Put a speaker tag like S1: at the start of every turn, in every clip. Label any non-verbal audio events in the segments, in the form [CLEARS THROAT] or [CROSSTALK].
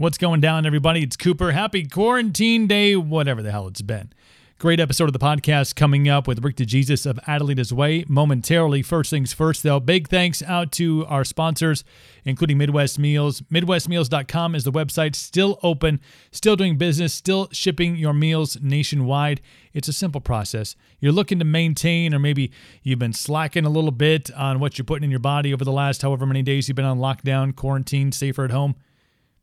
S1: What's going down, everybody? It's Cooper. Happy quarantine day, whatever the hell it's been. Great episode of the podcast coming up with Rick DeJesus of Adelita's Way momentarily. First things first, though, big thanks out to our sponsors, including Midwest Meals. MidwestMeals.com is the website, still open, still doing business, still shipping your meals nationwide. It's a simple process. You're looking to maintain, or maybe you've been slacking a little bit on what you're putting in your body over the last however many days you've been on lockdown, quarantine, safer at home.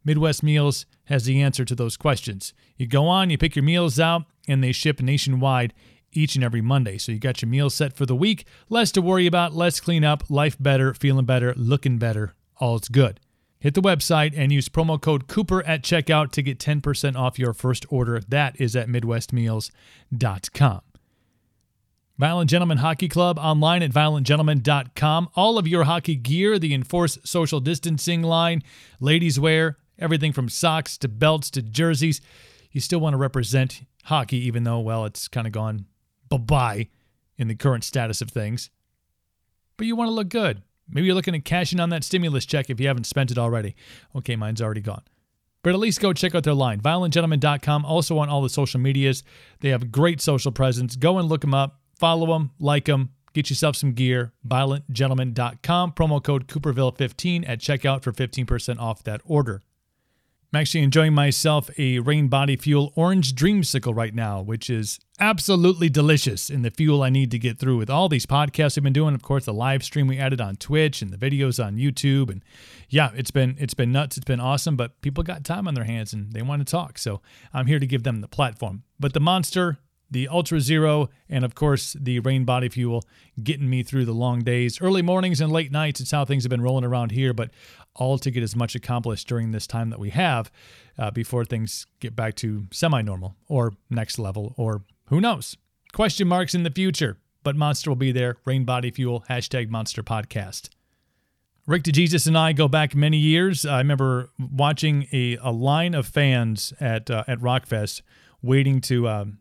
S1: Midwest Meals has the answer to those questions. You go on, you pick your meals out, and they ship nationwide each and every Monday. So you got your meals set for the week, less to worry about, less clean up, life better, feeling better, looking better. All's good. Hit the website and use promo code Cooper at checkout to get 10% off your first order. That is at MidwestMeals.com. Violent Gentlemen Hockey Club online at violentgentlemen.com. All of your hockey gear, the enforced social distancing line, ladies' wear, everything from socks to belts to jerseys. You still want to represent hockey, even though, well, it's kind of gone bye bye in the current status of things. But you want to look good. Maybe you're looking at cashing on that stimulus check if you haven't spent it already. Okay, mine's already gone. But at least go check out their line, violentgentlemen.com. Also on all the social medias. They have great social presence. Go and look them up, follow them, like them, get yourself some gear. Violentgentlemen.com. Promo code Cooperville15 at checkout for 15% off that order. I'm actually enjoying myself a Reign Body Fuel Orange Dreamsicle right now, which is absolutely delicious in the fuel I need to get through with all these podcasts I've been doing. Of course, the live stream we added on Twitch and the videos on YouTube, and yeah, it's been it's been nuts. It's been awesome, but people got time on their hands and they want to talk, so I'm here to give them the platform. But the monster the Ultra Zero, and of course the Reign Body Fuel, getting me through the long days, early mornings, and late nights. It's how things have been rolling around here, but all to get as much accomplished during this time that we have uh, before things get back to semi normal or next level, or who knows? Question marks in the future, but Monster will be there. Reign Body Fuel, hashtag Monster Podcast. Rick DeJesus and I go back many years. I remember watching a, a line of fans at uh, at Rockfest waiting to um,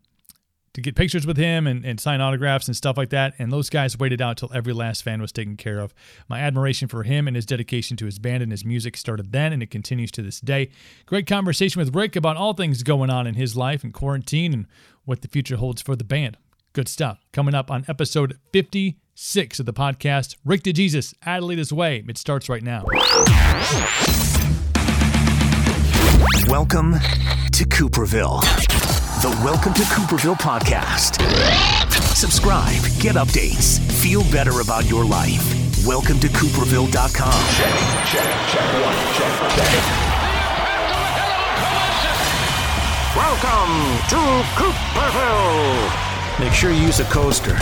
S1: to get pictures with him and, and sign autographs and stuff like that. And those guys waited out till every last fan was taken care of. My admiration for him and his dedication to his band and his music started then, and it continues to this day. Great conversation with Rick about all things going on in his life and quarantine and what the future holds for the band. Good stuff. Coming up on episode 56 of the podcast, Rick DeJesus, Adelita's Way. It starts right now.
S2: Welcome to Cooperville the Welcome to Cooperville podcast. Subscribe, get updates, feel better about your life. Welcome to Cooperville.com. Check, check, check one, check, check. Welcome to Cooperville. Make sure you use a coaster.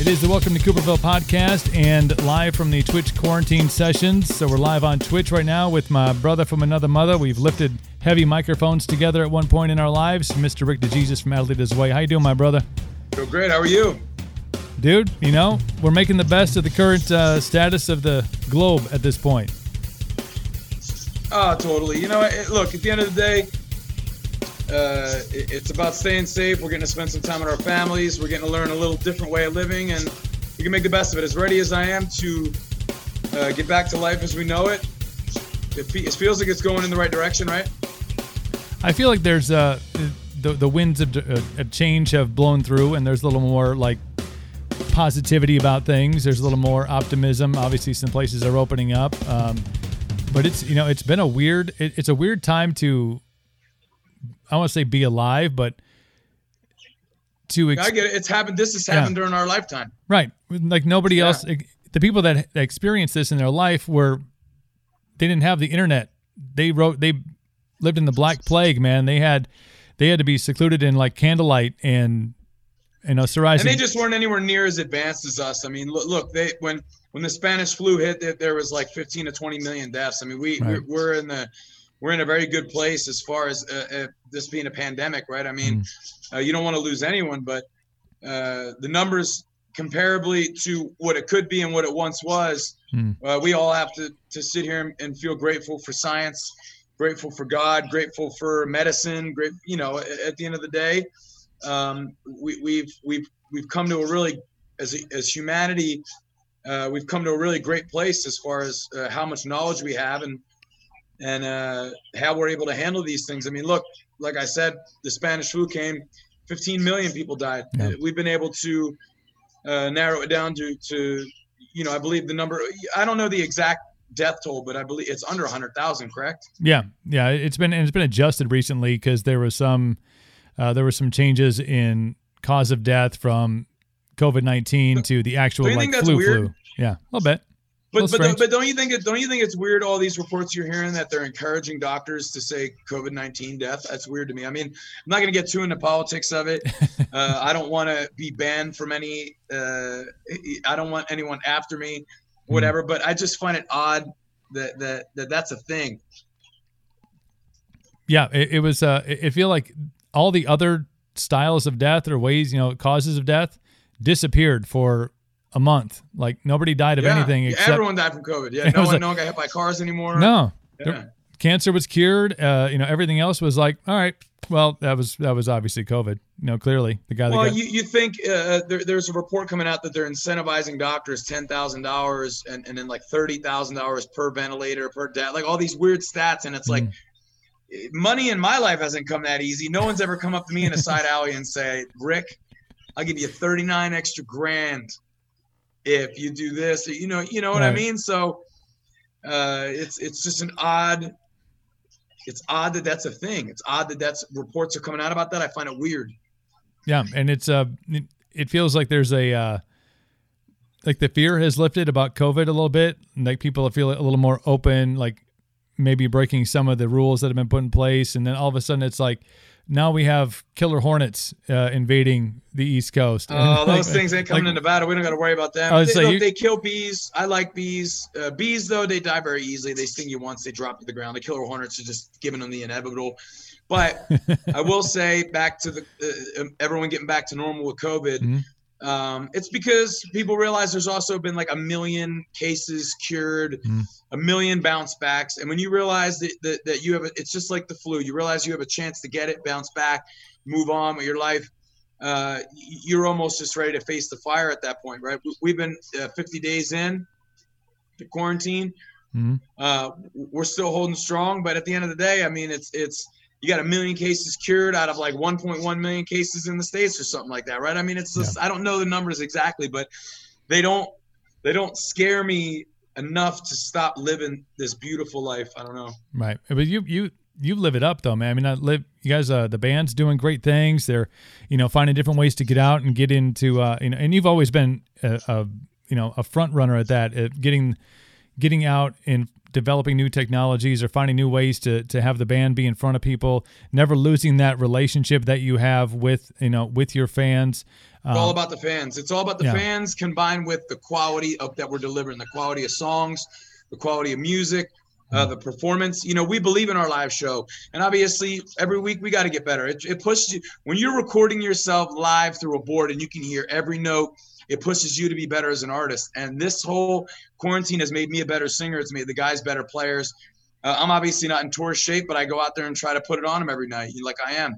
S1: It is the Welcome to Cooperville podcast and live from the Twitch quarantine sessions. So we're live on Twitch right now with my brother from another mother. We've lifted heavy microphones together at one point in our lives. Mr. Rick DeJesus from Adelita's Way. How you doing, my brother?
S3: Feel great. How are you?
S1: Dude, you know, we're making the best of the current uh, status of the globe at this point.
S3: Oh, totally. You know, look, at the end of the day, uh, it's about staying safe. We're getting to spend some time with our families. We're getting to learn a little different way of living, and we can make the best of it. As ready as I am to uh, get back to life as we know it, it, fe- it, feels like it's going in the right direction, right?
S1: I feel like there's uh, the the winds of, uh, of change have blown through, and there's a little more like positivity about things. There's a little more optimism. Obviously, some places are opening up, um, but it's you know it's been a weird it, it's a weird time to I want to say be alive, but to
S3: ex- I get it. It's happened. This has happened yeah. during our lifetime.
S1: Right. Like nobody yeah. else. The people that experienced this in their life were they didn't have the internet. They wrote. They lived in the Black Plague. Man, they had they had to be secluded in like candlelight and you know psoriasis.
S3: And they just weren't anywhere near as advanced as us. I mean, look, look they when when the Spanish flu hit, there was like 15 to 20 million deaths. I mean, we right. we're, we're in the we're in a very good place as far as uh, uh, this being a pandemic, right? I mean, mm. uh, you don't want to lose anyone, but uh, the numbers comparably to what it could be and what it once was, mm. we all have to to sit here and feel grateful for science, grateful for God, grateful for medicine. Great, you know, at the end of the day, um, we, we've we've we've come to a really as as humanity uh, we've come to a really great place as far as uh, how much knowledge we have and and uh, how we're able to handle these things. I mean, look, like I said, the Spanish flu came, 15 million people died. Yeah. We've been able to uh, narrow it down to to you know I believe the number. I don't know the exact death toll, but I believe it's under 100,000. Correct?
S1: Yeah, yeah. It's been it's been adjusted recently because there was some uh, there were some changes in cause of death from COVID 19 to the actual like flu flu. Yeah, a little bit.
S3: But but, but don't you think it, don't you think it's weird all these reports you're hearing that they're encouraging doctors to say COVID nineteen death? That's weird to me. I mean, I'm not going to get too into politics of it. [LAUGHS] uh, I don't want to be banned from any. Uh, I don't want anyone after me, hmm. whatever. Mm. But I just find it odd that that, that that's a thing.
S1: Yeah, it, it was. Uh, it feel like all the other styles of death or ways, you know, causes of death disappeared for a month. Like nobody died of
S3: yeah,
S1: anything except
S3: everyone died from COVID. Yeah, [LAUGHS] no one, like, no one got hit by cars anymore.
S1: No, yeah. cancer was cured. Uh, you know, everything else was like, all right, well, that was that was obviously COVID. You know, clearly the guy.
S3: Well,
S1: got-
S3: you, you think uh, there, there's a report coming out that they're incentivizing doctors ten thousand dollars and and then like thirty thousand dollars per ventilator per death, like all these weird stats, and it's mm. like. Money in my life hasn't come that easy. No one's ever come up to me in a side alley and say, "Rick, I'll give you 39 extra grand if you do this you know you know what right. i mean? So uh it's it's just an odd it's odd that that's a thing. It's odd that that's reports are coming out about that. I find it weird.
S1: Yeah and it's uh it feels like there's a uh like the fear has lifted about covid a little bit like people feel a little more open like maybe breaking some of the rules that have been put in place and then all of a sudden it's like now we have killer hornets uh, invading the East Coast.
S3: Oh, those [LAUGHS] like, things ain't coming like, in Nevada. We don't got to worry about them. They, look, you, they, kill bees. I like bees. Uh, bees, though, they die very easily. They sting you once, they drop to the ground. The killer hornets are just giving them the inevitable. But [LAUGHS] I will say, back to the uh, everyone getting back to normal with COVID. Mm-hmm. Um, it's because people realize there's also been like a million cases cured, mm. a million bounce backs. And when you realize that, that, that you have, a, it's just like the flu, you realize you have a chance to get it, bounce back, move on with your life. Uh, you're almost just ready to face the fire at that point, right? We've been uh, 50 days in to quarantine. Mm-hmm. Uh, we're still holding strong, but at the end of the day, I mean, it's, it's, you got a million cases cured out of like 1.1 million cases in the states or something like that, right? I mean, it's just yeah. I don't know the numbers exactly, but they don't they don't scare me enough to stop living this beautiful life. I don't know.
S1: Right, but you you you live it up though, man. I mean, I live. You guys, uh, the band's doing great things. They're, you know, finding different ways to get out and get into, uh, you know, and you've always been a, a you know, a front runner at that, at getting, getting out and developing new technologies or finding new ways to to have the band be in front of people, never losing that relationship that you have with you know with your fans.
S3: It's all um, about the fans. It's all about the yeah. fans combined with the quality of that we're delivering, the quality of songs, the quality of music, uh, the performance. You know, we believe in our live show, and obviously, every week we got to get better. It, it pushes you when you're recording yourself live through a board, and you can hear every note it pushes you to be better as an artist. And this whole quarantine has made me a better singer. It's made the guys better players. Uh, I'm obviously not in tour shape, but I go out there and try to put it on them every night, like I am.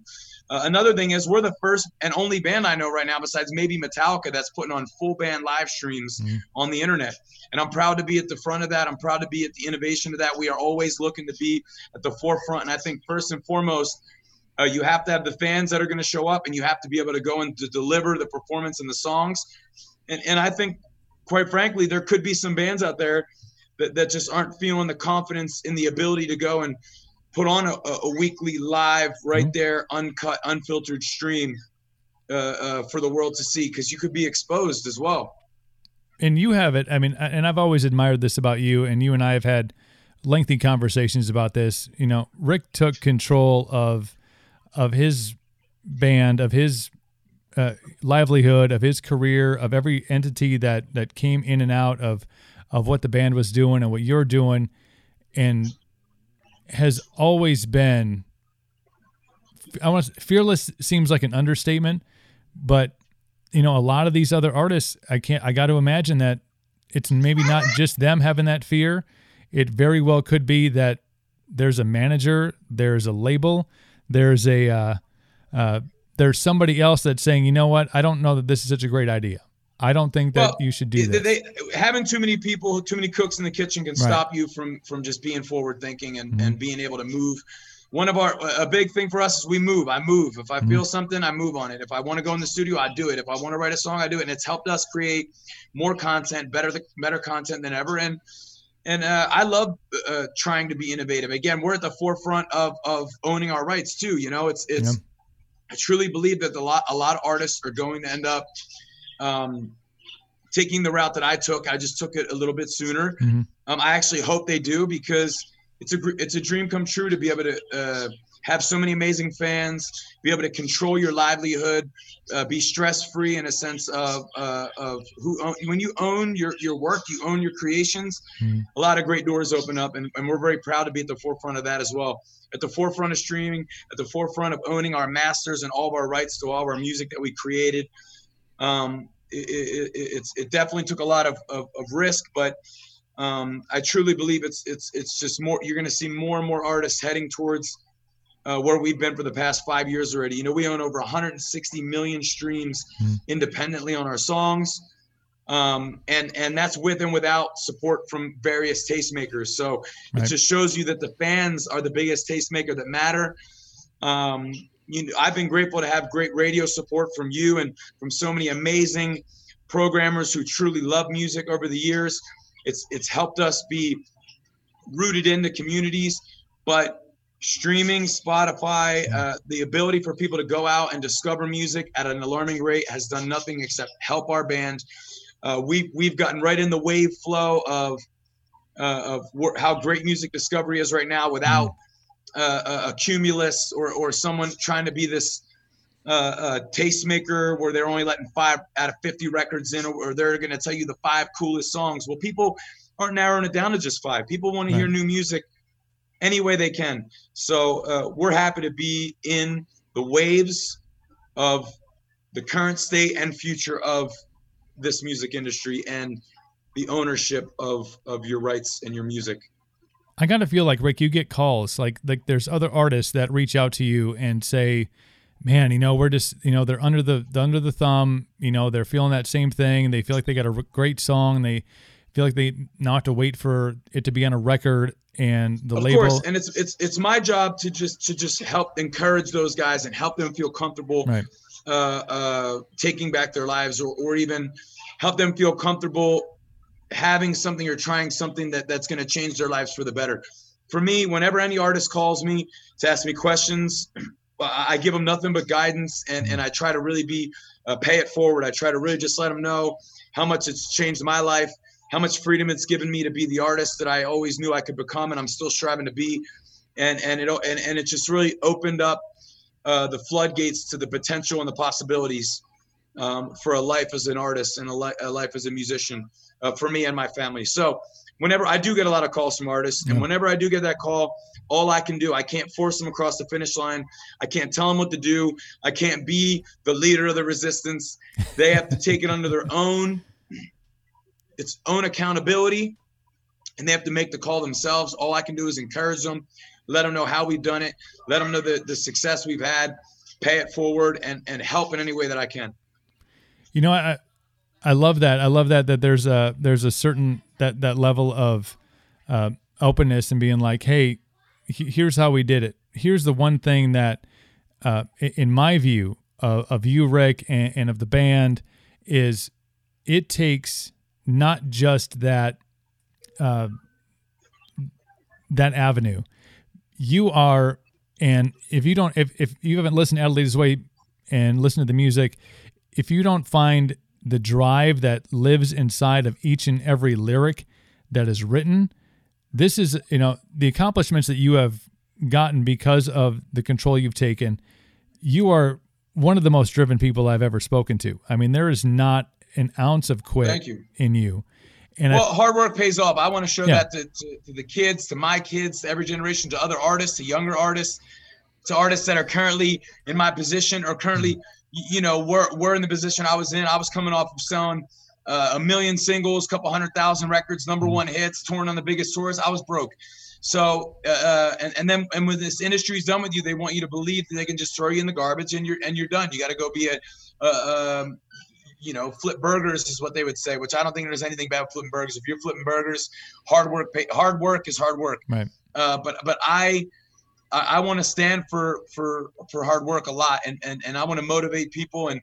S3: Uh, another thing is, we're the first and only band I know right now, besides maybe Metallica, that's putting on full band live streams mm-hmm. on the internet. And I'm proud to be at the front of that. I'm proud to be at the innovation of that. We are always looking to be at the forefront. And I think first and foremost, uh, you have to have the fans that are going to show up, and you have to be able to go and to deliver the performance and the songs. And and I think, quite frankly, there could be some bands out there that, that just aren't feeling the confidence in the ability to go and put on a, a weekly live right mm-hmm. there, uncut, unfiltered stream uh, uh, for the world to see because you could be exposed as well.
S1: And you have it. I mean, and I've always admired this about you, and you and I have had lengthy conversations about this. You know, Rick took control of of his band, of his uh, livelihood, of his career, of every entity that that came in and out of of what the band was doing and what you're doing, and has always been. I want fearless seems like an understatement, but you know a lot of these other artists, I can't. I got to imagine that it's maybe not just them having that fear. It very well could be that there's a manager, there's a label, there's a uh, uh, there's somebody else that's saying, you know what, I don't know that this is such a great idea. I don't think that well, you should do that. They,
S3: having too many people, too many cooks in the kitchen can right. stop you from from just being forward thinking and, mm-hmm. and being able to move. One of our a big thing for us is we move. I move. If I mm-hmm. feel something, I move on it. If I want to go in the studio, I do it. If I want to write a song, I do it. And it's helped us create more content, better the better content than ever. And and uh, I love uh, trying to be innovative. Again, we're at the forefront of of owning our rights too. You know, it's it's. Yeah. I truly believe that a lot a lot of artists are going to end up um, taking the route that I took. I just took it a little bit sooner. Mm-hmm. Um, I actually hope they do because it's a it's a dream come true to be able to uh, have so many amazing fans, be able to control your livelihood, uh, be stress free in a sense of uh, of who own, when you own your your work, you own your creations. Mm-hmm. A lot of great doors open up, and, and we're very proud to be at the forefront of that as well. At the forefront of streaming, at the forefront of owning our masters and all of our rights to all of our music that we created. Um, it, it, it, definitely took a lot of, of, of risk, but um, I truly believe it's it's it's just more. You're going to see more and more artists heading towards uh, where we've been for the past five years already. You know, we own over 160 million streams mm. independently on our songs, um, and and that's with and without support from various tastemakers. So right. it just shows you that the fans are the biggest tastemaker that matter. Um, you know, I've been grateful to have great radio support from you and from so many amazing programmers who truly love music over the years. It's it's helped us be rooted in the communities, but streaming spotify uh, the ability for people to go out and discover music at an alarming rate has done nothing except help our band uh, we, we've gotten right in the wave flow of uh, of wh- how great music discovery is right now without mm uh, a cumulus or, or someone trying to be this uh, tastemaker where they're only letting five out of 50 records in, or they're going to tell you the five coolest songs. Well, people aren't narrowing it down to just five. People want right. to hear new music any way they can. So uh, we're happy to be in the waves of the current state and future of this music industry and the ownership of of your rights and your music.
S1: I kind of feel like Rick, you get calls like like there's other artists that reach out to you and say, "Man, you know, we're just you know they're under the, under the thumb. You know, they're feeling that same thing. They feel like they got a great song. And they feel like they not have to wait for it to be on a record and the of label. Of course.
S3: And it's it's it's my job to just to just help encourage those guys and help them feel comfortable right. uh, uh, taking back their lives or or even help them feel comfortable having something or trying something that that's going to change their lives for the better. For me, whenever any artist calls me to ask me questions, [CLEARS THROAT] I give them nothing but guidance, and and I try to really be uh, pay it forward. I try to really just let them know how much it's changed my life, how much freedom it's given me to be the artist that I always knew I could become, and I'm still striving to be. And and it and, and it just really opened up uh, the floodgates to the potential and the possibilities um, for a life as an artist and a, li- a life as a musician uh, for me and my family. So whenever I do get a lot of calls from artists, and whenever I do get that call, all I can do, I can't force them across the finish line. I can't tell them what to do. I can't be the leader of the resistance. They have to take it under their own its own accountability and they have to make the call themselves. All I can do is encourage them, let them know how we've done it, let them know the, the success we've had, pay it forward and, and help in any way that I can.
S1: You know, I, I love that. I love that that there's a there's a certain that that level of uh, openness and being like, hey, here's how we did it. Here's the one thing that, uh, in my view of, of you, Rick, and, and of the band, is it takes not just that uh, that avenue. You are, and if you don't, if if you haven't listened to Adelita's Way and listen to the music, if you don't find the drive that lives inside of each and every lyric that is written. This is, you know, the accomplishments that you have gotten because of the control you've taken. You are one of the most driven people I've ever spoken to. I mean, there is not an ounce of quit
S3: you.
S1: in you.
S3: And well, I, hard work pays off. I want to show yeah. that to, to, to, the kids, to my kids, to every generation, to other artists, to younger artists, to artists that are currently in my position or currently mm-hmm you know, we're we're in the position I was in. I was coming off of selling uh, a million singles, couple hundred thousand records, number mm-hmm. one hits, touring on the biggest tours. I was broke. So uh, uh, and, and then and when this industry is done with you, they want you to believe that they can just throw you in the garbage and you're and you're done. You got to go be a, a, um, you know, flip burgers is what they would say, which I don't think there's anything bad with flipping burgers. If you're flipping burgers, hard work, pay, hard work is hard work.
S1: Right.
S3: Uh, but but I I, I want to stand for for for hard work a lot, and and and I want to motivate people, and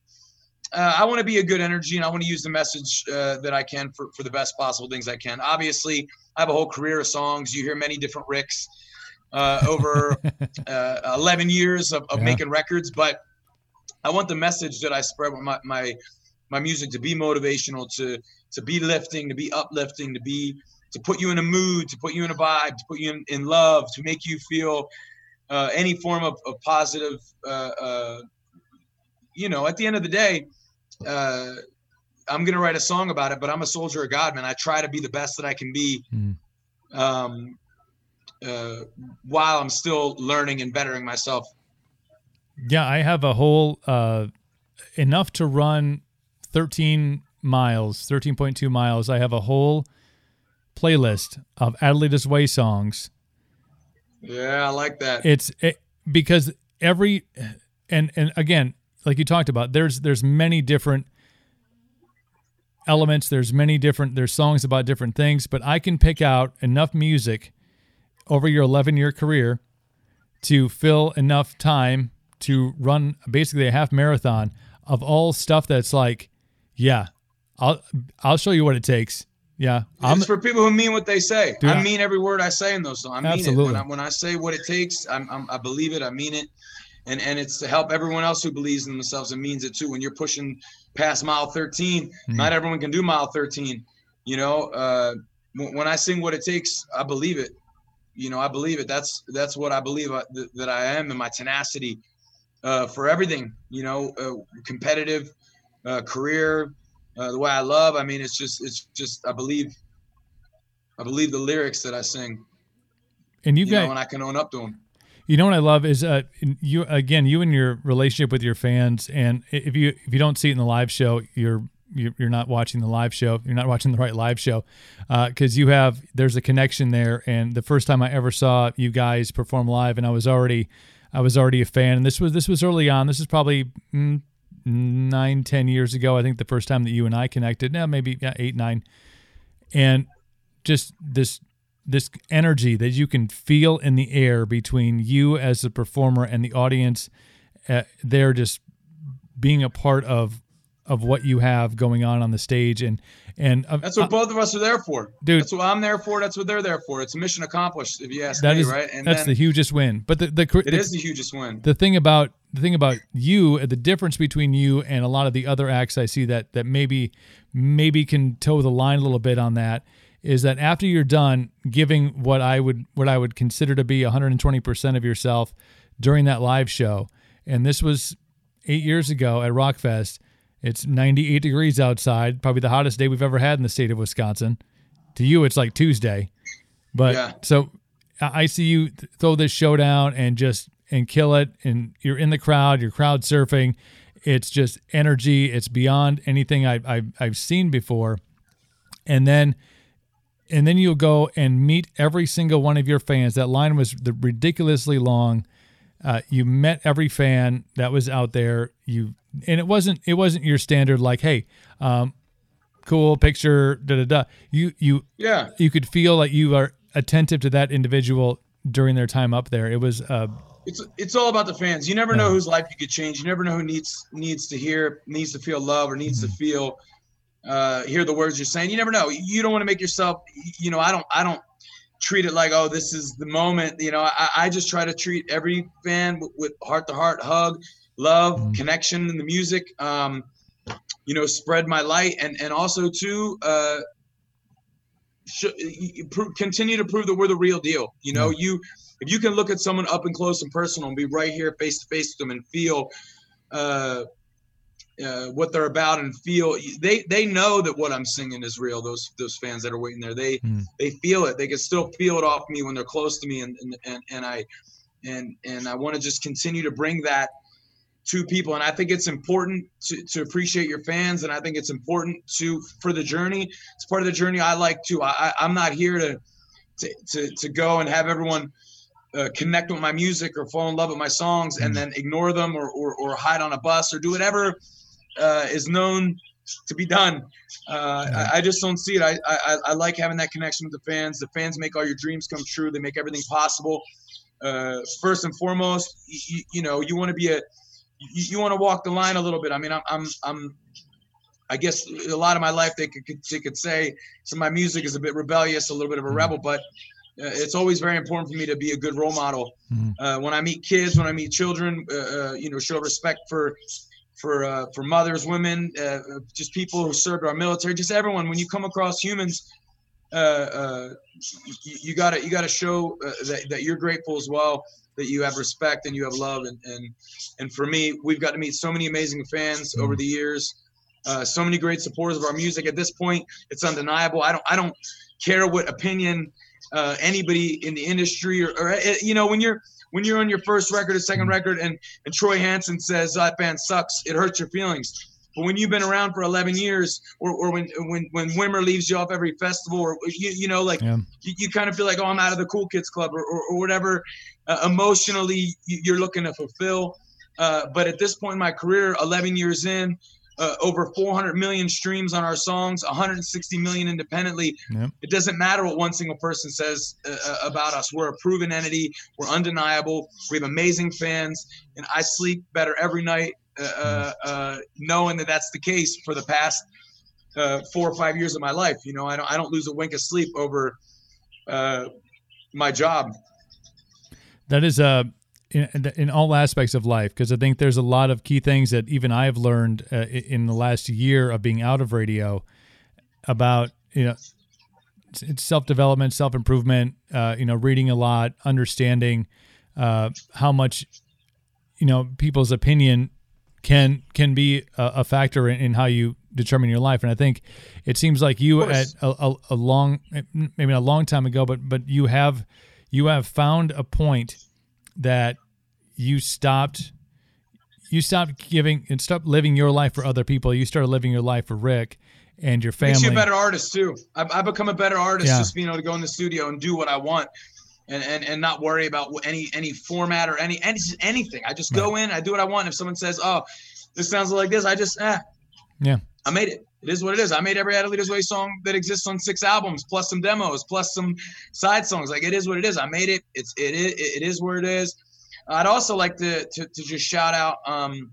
S3: uh, I want to be a good energy, and I want to use the message uh, that I can for for the best possible things I can. Obviously, I have a whole career of songs. You hear many different Ricks uh, over [LAUGHS] uh, 11 years of, of yeah. making records, but I want the message that I spread with my my my music to be motivational, to to be lifting, to be uplifting, to be to put you in a mood, to put you in a vibe, to put you in, in love, to make you feel uh, any form of, of positive. Uh, uh, you know, at the end of the day, uh, I'm gonna write a song about it, but I'm a soldier of God, man. I try to be the best that I can be, mm. um, uh, while I'm still learning and bettering myself.
S1: Yeah, I have a whole uh, enough to run 13 miles, 13.2 miles. I have a whole playlist of Adelita's Way songs
S3: yeah, I like that.
S1: It's it, because every and and again, like you talked about, there's there's many different elements. There's many different there's songs about different things, but I can pick out enough music over your 11 year career to fill enough time to run basically a half marathon of all stuff that's like, yeah, I'll I'll show you what it takes. Yeah,
S3: I'm, it's for people who mean what they say. Dude, I mean every word I say in those songs. I mean absolutely. it when I, when I say what it takes. I'm, I'm, i believe it. I mean it, and and it's to help everyone else who believes in themselves and means it too. When you're pushing past mile 13, mm-hmm. not everyone can do mile 13. You know, uh, when I sing what it takes, I believe it. You know, I believe it. That's that's what I believe I, uh, th- that I am, and my tenacity uh, for everything. You know, uh, competitive, uh, career, uh, the way I love. I mean, it's just it's just I believe I believe the lyrics that I sing.
S1: And you, you got
S3: know, and I can own up to them.
S1: You know what I love is uh, you again you and your relationship with your fans, and if you if you don't see it in the live show, you're you're not watching the live show. You're not watching the right live show because uh, you have there's a connection there. And the first time I ever saw you guys perform live, and I was already I was already a fan. And this was this was early on. This is probably mm, nine, ten years ago. I think the first time that you and I connected, now maybe yeah, eight, nine, and just this this energy that you can feel in the air between you as a performer and the audience. Uh, they're just being a part of of what you have going on on the stage and and uh,
S3: that's what uh, both of us are there for. Dude. That's what i'm there for that's what they're there for. It's a mission accomplished if you ask
S1: that
S3: me
S1: is,
S3: right?
S1: And that's the hugest win. But the the,
S3: it
S1: the,
S3: is the hugest win.
S1: the thing about the thing about you the difference between you and a lot of the other acts i see that that maybe maybe can toe the line a little bit on that is that after you're done giving what i would what i would consider to be 120% of yourself during that live show and this was eight years ago at rockfest it's 98 degrees outside, probably the hottest day we've ever had in the state of Wisconsin. To you, it's like Tuesday. But yeah. so I see you throw this showdown and just and kill it, and you're in the crowd, you're crowd surfing. It's just energy. It's beyond anything I, I I've seen before. And then and then you'll go and meet every single one of your fans. That line was ridiculously long. Uh, you met every fan that was out there. You and it wasn't it wasn't your standard like hey um, cool picture da da da. You you
S3: yeah.
S1: you could feel like you are attentive to that individual during their time up there. It was uh
S3: it's it's all about the fans. You never know whose life you could change. You never know who needs needs to hear needs to feel love or needs mm-hmm. to feel uh hear the words you're saying. You never know. You don't want to make yourself you know i don't i don't treat it like oh this is the moment. You know i, I just try to treat every fan with heart to heart hug love, mm-hmm. connection in the music. Um, you know, spread my light and and also to uh, sh- continue to prove that we're the real deal. You know, yeah. you if you can look at someone up and close and personal and be right here face to face with them and feel uh, uh, what they're about and feel they they know that what I'm singing is real. Those those fans that are waiting there, they mm. they feel it. They can still feel it off me when they're close to me, and and and, and I and and I want to just continue to bring that to people and i think it's important to, to appreciate your fans and i think it's important to for the journey it's part of the journey i like too I, i'm not here to to, to, to go and have everyone uh, connect with my music or fall in love with my songs and mm. then ignore them or, or, or hide on a bus or do whatever uh, is known to be done. Uh, I, I, just don't see it. I, I, I like having that connection with the fans. The fans make all your dreams come true. They make everything possible. Uh, first and foremost, you, you know, you want to be a, you, you want to walk the line a little bit. I mean, I'm, I'm, I'm, I guess a lot of my life they could, they could say some of my music is a bit rebellious, a little bit of a mm-hmm. rebel, but uh, it's always very important for me to be a good role model. Mm-hmm. Uh, when I meet kids, when I meet children, uh, uh you know, show respect for for uh, for mothers, women, uh, just people who served our military, just everyone. When you come across humans, you, you, gotta you gotta show that, that you're grateful as well, that you have respect and you have love. And and and for me, we've got to meet so many amazing fans mm-hmm. over the years. so many great supporters of our music. At this point, it's undeniable. I don't I don't care what opinion uh, anybody in the industry or, or, uh, you know when you're when you're on your first record or second record and and Troy Hansen says that band sucks, it hurts your feelings. But when you've been around for 11 years, or, or when when when Wimmer leaves you off every festival, or you, you know like yeah. you, you, kind of feel like oh I'm out of the cool kids club or, or, or whatever uh, emotionally you're looking to fulfill. Uh, but at this point in my career, 11 years in, uh, over 400 million streams on our songs, 160 million independently. Yep. It doesn't matter what one single person says uh, uh, about us. We're a proven entity. We're undeniable. We have amazing fans, and I sleep better every night uh, uh, uh knowing that that's the case for the past four or five years of my life. You know, I don't I don't lose a wink of sleep over my job.
S1: That is a in, in all aspects of life because I think there's a lot of key things that even I have learned uh, in the last year of being out of radio about you know it's self development, self improvement. Uh, you know, reading a lot, understanding uh, how much you know people's opinion can can be a, a factor in, in, how you determine your life. And I think it seems like you at a, a, a long, maybe a long time ago, but but you have you have found a point that you stopped you stopped giving and stopped living your life for other people. You started living your life for Rick and your family.
S3: Makes you a better artist too. I've, I've become a better artist yeah. just being able to go in the studio and do what I want. And, and, and not worry about any any format or any, any anything. I just go in, I do what I want. If someone says, "Oh, this sounds like this," I just eh,
S1: yeah,
S3: I made it. It is what it is. I made every Adelita's Way song that exists on six albums, plus some demos, plus some side songs. Like it is what it is. I made it. It's it it, it is where it is. I'd also like to, to, to just shout out um,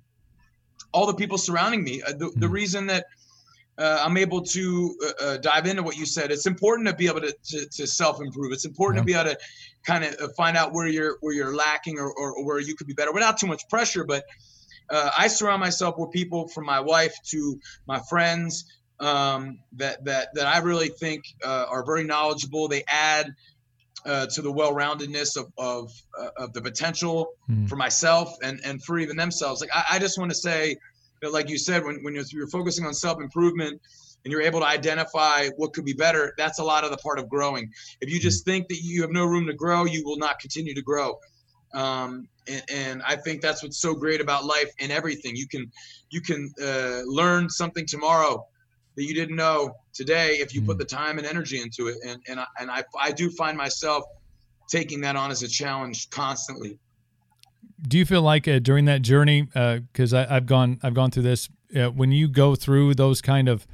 S3: all the people surrounding me. Uh, the, the hmm. reason that uh, I'm able to uh, uh, dive into what you said. It's important to be able to, to, to self improve. It's important yeah. to be able to kind of uh, find out where you're where you're lacking or, or, or, where you could be better without too much pressure. But uh, I surround myself with people from my wife to my friends um, that that that I really think are very knowledgeable. They add uh, to the well-roundedness of of, uh, of the potential mm. for myself and and for even themselves. Like I, I just want to say like you said, when when you're, you're focusing on self-improvement and you're able to identify what could be better, that's a lot of the part of growing. If you just think that you have no room to grow, you will not continue to grow. Um, and, and, I think that's what's so great about life and everything. You can you can uh, learn something tomorrow that you didn't know today if you put hmm. the time and energy into it. And and I, and I I do find myself taking that on as a challenge constantly.
S1: Do you feel like uh, during that journey, because uh, I've gone I've gone through this, uh, when you go through those kind of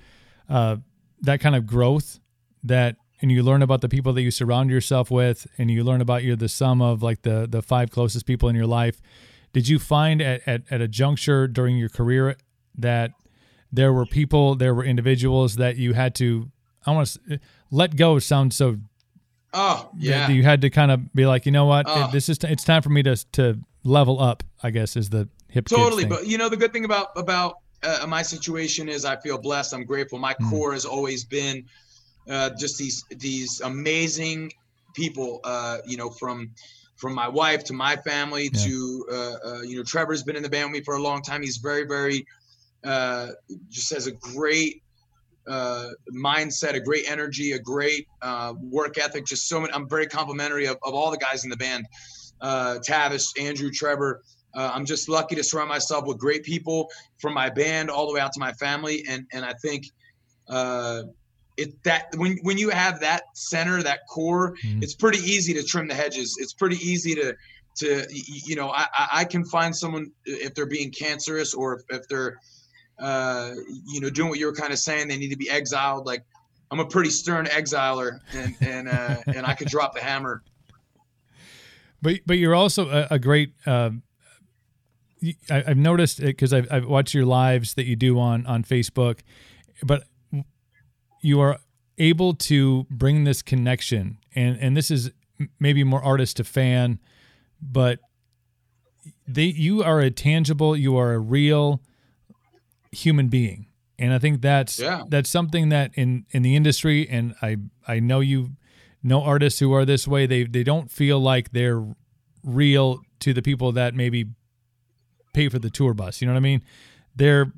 S1: uh, that kind of growth that and you learn about the people that you surround yourself with and you learn about you're the sum of like the the five closest people in your life did you find at, at, at a juncture during your career that there were people, there were individuals that you had to, I want to let go. Sounds so.
S3: Oh yeah.
S1: You had to kind of be like, you know what, oh. this is t- it's time for me to to level up. I guess is the hip.
S3: Totally, but you know the good thing about about uh, my situation is I feel blessed. I'm grateful. My mm. core has always been uh, just these these amazing people. Uh, you know from from my wife to my family yeah. to uh, uh, you know Trevor's been in the band with me for a long time. He's very very uh, just has a great uh, mindset, a great energy, a great uh, work ethic. Just so many. I'm very complimentary of, of all the guys in the band. Uh, Tavis, Andrew, Trevor. Uh, I'm just lucky to surround myself with great people from my band all the way out to my family, and and I think uh, it that when when you have that center, that core, mm-hmm. it's pretty easy to trim the hedges. It's pretty easy to to you know I I can find someone if they're being cancerous or if, if they're uh, you know, doing what you were kind of saying, they need to be exiled. Like I'm a pretty stern exiler, and and uh, and I could drop the hammer.
S1: But but you're also a, a great. Uh, I, have noticed it because I've, I've watched your lives that you do on on Facebook, but you are able to bring this connection, and and this is maybe more artist to fan, but they you are a tangible, you are a real human being and I think that's yeah. that's something that in in the industry, and I I know you know artists who are this way. They they don't feel like they're real to the people that maybe pay for the tour bus. You know what I mean? They're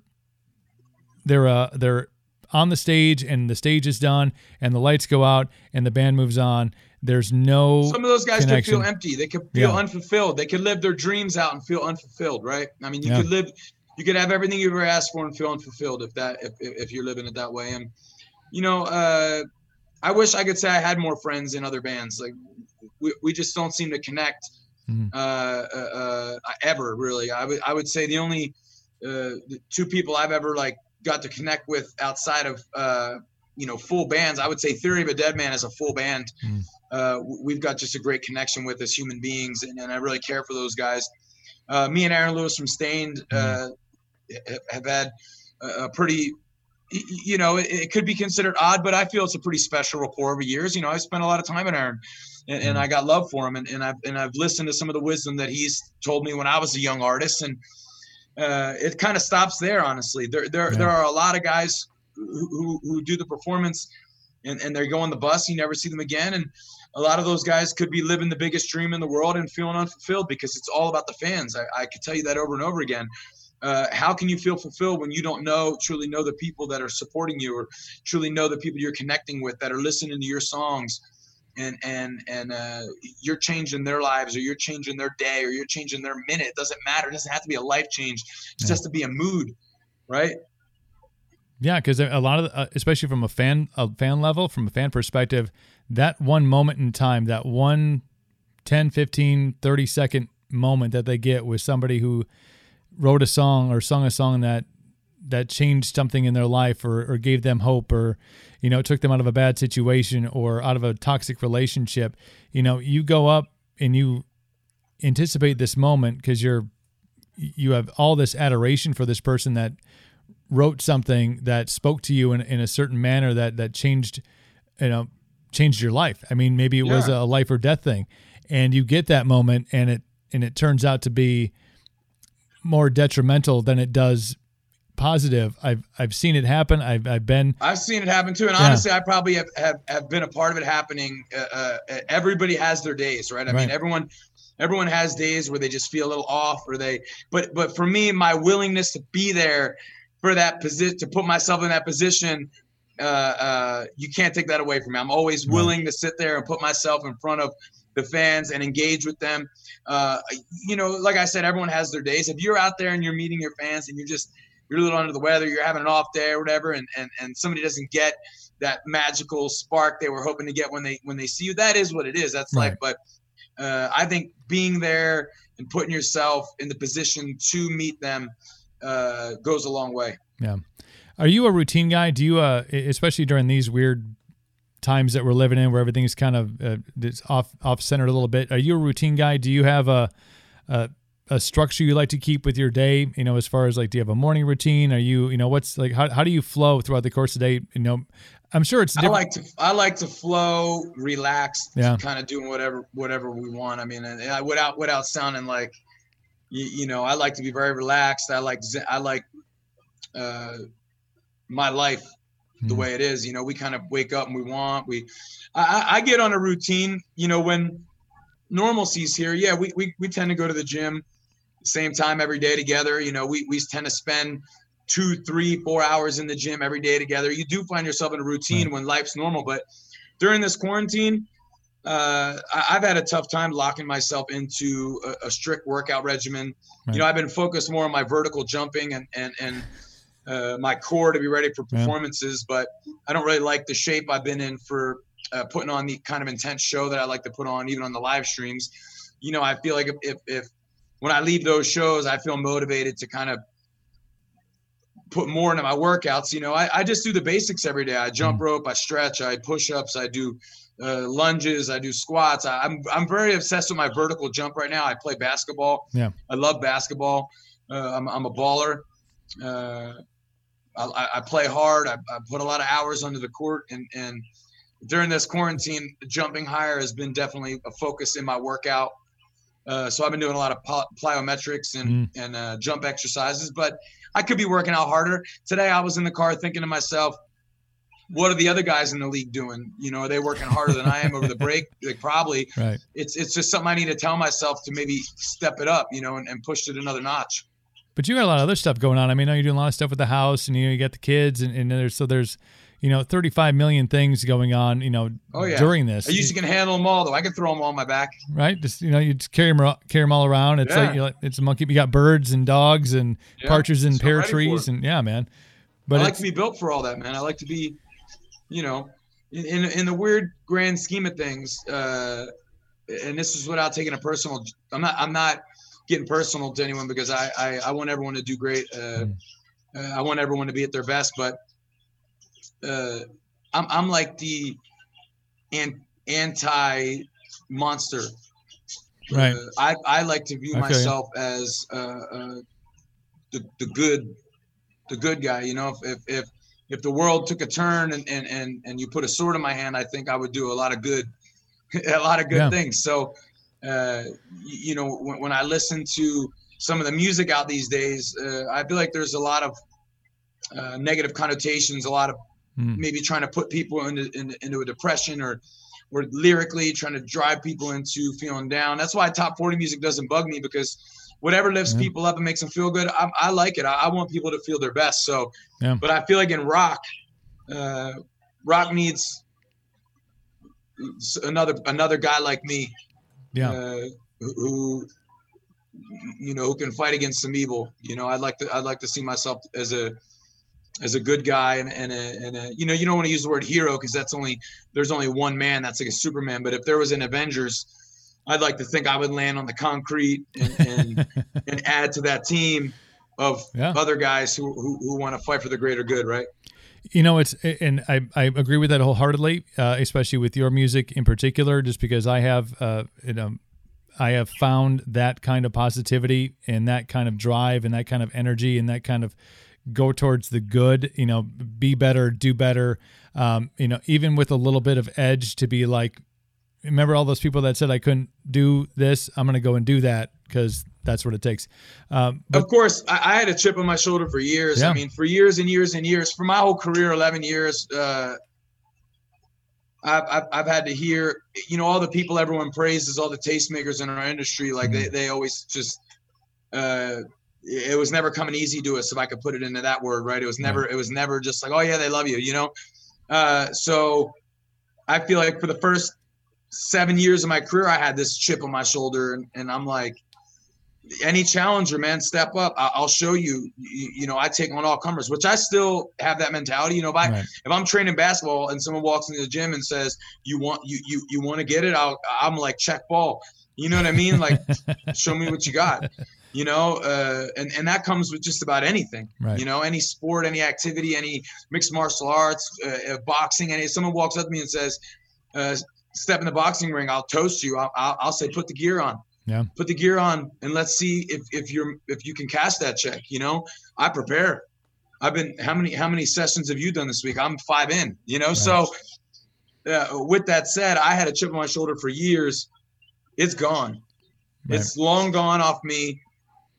S1: they're uh they're on the stage and the stage is done and the lights go out and the band moves on. There's no
S3: some of those guys connection. could feel empty. They could feel yeah. unfulfilled. They could live their dreams out and feel unfulfilled, right? I mean, you yeah. could live you could have everything you ever asked for and feel unfulfilled if that if, if you're living it that way and you know uh, i wish i could say i had more friends in other bands. Like we, we just don't seem to connect mm-hmm. uh, uh, uh ever really. I would i would say the only uh, the two people i've ever like got to connect with outside of uh, you know full bands i would say theory of a dead man is a full band. Mm-hmm. we've got just a great connection with as human beings and, and i really care for those guys. Uh, me and Aaron Lewis from Staind, uh, have had a pretty you know, it, it, could be considered odd, but I feel it's a pretty special rapport over years. You know, I spent a lot of time in Aaron, and, and I got love for him, and, and I've and I've listened to some of the wisdom that he's told me when I was a young artist, and uh, it kind of stops there. Honestly, there there yeah. there are a lot of guys who, who, who do the performance, and and they go on the bus, you never see them again, and a lot of those guys could be living the biggest dream in the world and feeling unfulfilled because it's all about the fans. I, I could tell you that over and over again uh, how can you feel fulfilled when you don't know truly know the people that are supporting you or truly know the people you're connecting with that are listening to your songs? And and and uh, you're changing their lives or you're changing their day or you're changing their minute. It doesn't matter. It doesn't have to be a life change. It just yeah. has to be a mood right?
S1: Yeah because a lot of uh, especially from a fan a fan level from a fan perspective that one moment in time that one 10 15 30 second moment that they get with somebody who wrote a song or sung a song that that changed something in their life or, or gave them hope or you know took them out of a bad situation or out of a toxic relationship you know you go up and you anticipate this moment because you're you have all this adoration for this person that wrote something that spoke to you in, in a certain manner that that changed you know changed your life i mean maybe it yeah. was a life or death thing and you get that moment and it and it turns out to be more detrimental than it does positive. I've I've seen it happen. I've I've been.
S3: I've seen it happen too, and yeah. honestly, I probably have, have have been a part of it happening. Uh, uh, everybody has their days, right? I right. mean, everyone everyone has days where they just feel a little off, or they. But but for me, my willingness to be there for that position, to put myself in that position. Uh, uh, you can't take that away from me. I'm always willing right. to sit there and put myself in front of the fans and engage with them. Uh, you know, like I said, everyone has their days. If you're out there and you're meeting your fans and you're just you're a little under the weather, you're having an off day or whatever, and and, and somebody doesn't get that magical spark they were hoping to get when they when they see you, that is what it is. That's right. life. But uh, I think being there and putting yourself in the position to meet them uh, goes a long way.
S1: Yeah. Are you a routine guy? Do you, uh, especially during these weird times that we're living in where everything's kind of uh, off off center a little bit. Are you a routine guy? Do you have a, a a structure you like to keep with your day? You know, as far as like, do you have a morning routine? Are you, you know, what's like, how, how do you flow throughout the course of the day? You know, I'm sure it's.
S3: Different. I like to I like to flow, relax, yeah. kind of doing whatever whatever we want. I mean, and I, without without sounding like, you, you know, I like to be very relaxed. I like I like uh, my life the hmm. way it is. You know, we kind of wake up and we want we. I, I get on a routine. You know, when normalcy's here, yeah, we, we we tend to go to the gym, same time every day together. You know, we we tend to spend two, three, four hours in the gym every day together. You do find yourself in a routine when life's normal, but during this quarantine, uh, I've had a tough time locking myself into a, a strict workout regimen. Right. You know, I've been focused more on my vertical jumping and and and uh, my core to be ready for performances. Yeah. But I don't really like the shape I've been in for uh, putting on the kind of intense show that I like to put on, even on the live streams. You know, I feel like if, if, if when I leave those shows, I feel motivated to kind of put more into my workouts. You know, I, I just do the basics every day. I jump mm. rope, I stretch, I push ups, I do uh, lunges, I do squats. I, am I'm, I'm very obsessed with my vertical jump right now. I play basketball.
S1: Yeah,
S3: I love basketball. Uh, I'm, I'm a baller. Uh, I, I, play hard. I, I, put a lot of hours under the court, and and during this quarantine, jumping higher has been definitely a focus in my workout. Uh, so I've been doing a lot of plyometrics and mm. and uh, jump exercises, but I could be working out harder. Today I was in the car thinking to myself, what are the other guys in the league doing? You know, are they working harder than I am over the break? [LAUGHS] Like probably.
S1: Right.
S3: It's it's just something I need to tell myself to maybe step it up, you know, and, and push it another notch.
S1: But you got a lot of other stuff going on. I mean, I know you're doing a lot of stuff with the house, and you know you got the kids, and, and there's so there's you know 35 million things going on. You know,
S3: oh, yeah.
S1: during this.
S3: I usually can handle them all though. I can throw them all on my back.
S1: Right. Just you know, you just carry them carry them all around. It's yeah. like you know, it's a monkey. You got birds and dogs and yeah. partridges and pear trees and yeah, man.
S3: But I like to be built for all that, man. I like to be, you know, in in the weird grand scheme of things. Uh, and this is without taking a personal. I'm not. I'm not getting personal to anyone because I I, I want everyone to do great. Uh, mm. uh, I want everyone to be at their best, but uh, I'm I'm like the an, anti monster.
S1: Right.
S3: Uh, I I like to view okay. myself as uh, uh, the the good the good guy. You know, if if if if the world took a turn and and and and you put a sword in my hand, I think I would do a lot of good [LAUGHS] a lot of good yeah. things. So uh, you know, when, when, I listen to some of the music out these days, uh, I feel like there's a lot of uh, negative connotations, a lot of mm. maybe trying to put people into, into, into a depression or or lyrically trying to drive people into feeling down. That's why top 40 music doesn't bug me because whatever lifts yeah. people up and makes them feel good, I, I like it. I, I, want people to feel their best. So, yeah. but I feel like in rock, uh, rock needs another another guy like me
S1: yeah. Uh,
S3: who, you know, who can fight against some evil. You know, I'd like to, I'd like to see myself as a, as a good guy and, and, a, and a, you know, you don't want to use the word hero because that's only, there's only one man that's like a Superman. But if there was an Avengers, I'd like to think I would land on the concrete and, and, [LAUGHS] and add to that team of yeah. other guys who, who, who want to fight for the greater good. Right.
S1: You know, it's and I, I agree with that wholeheartedly, uh, especially with your music in particular, just because I have uh, you know, I have found that kind of positivity and that kind of drive and that kind of energy and that kind of go towards the good. You know, be better, do better. Um, you know, even with a little bit of edge to be like, remember all those people that said I couldn't do this? I'm going to go and do that because that's what it takes. Um,
S3: but, of course, I, I, had a chip on my shoulder for years. Yeah. I mean, for years and years and years, for my whole career, 11 years, uh, I've, I've, I've, had to hear, you know, all the people everyone praises, all the tastemakers in our industry, like mm-hmm. they, they always just, uh, it was never coming easy to us, if I could put it into that word, right? It was never, it was never just like, oh yeah, they love you, you know? Uh, so I feel like for the first seven years of my career, I had this chip on my shoulder and, and I'm like, any challenger, man, step up. I'll show you. You know, I take on all comers, which I still have that mentality. You know, if I right. if I'm training basketball and someone walks into the gym and says, "You want you you you want to get it?" I'll I'm like check ball. You know what I mean? Like, [LAUGHS] show me what you got. You know, uh, and and that comes with just about anything.
S1: Right.
S3: You know, any sport, any activity, any mixed martial arts, uh, uh boxing. Any someone walks up to me and says, uh, "Step in the boxing ring," I'll toast you. I'll, I'll, I'll say, "Put the gear on."
S1: Yeah.
S3: Put the gear on and let's see if if you're if you can cash that check. You know, I prepare. I've been how many how many sessions have you done this week? I'm five in. You know, so uh, with that said, I had a chip on my shoulder for years. It's gone. Right. It's long gone off me.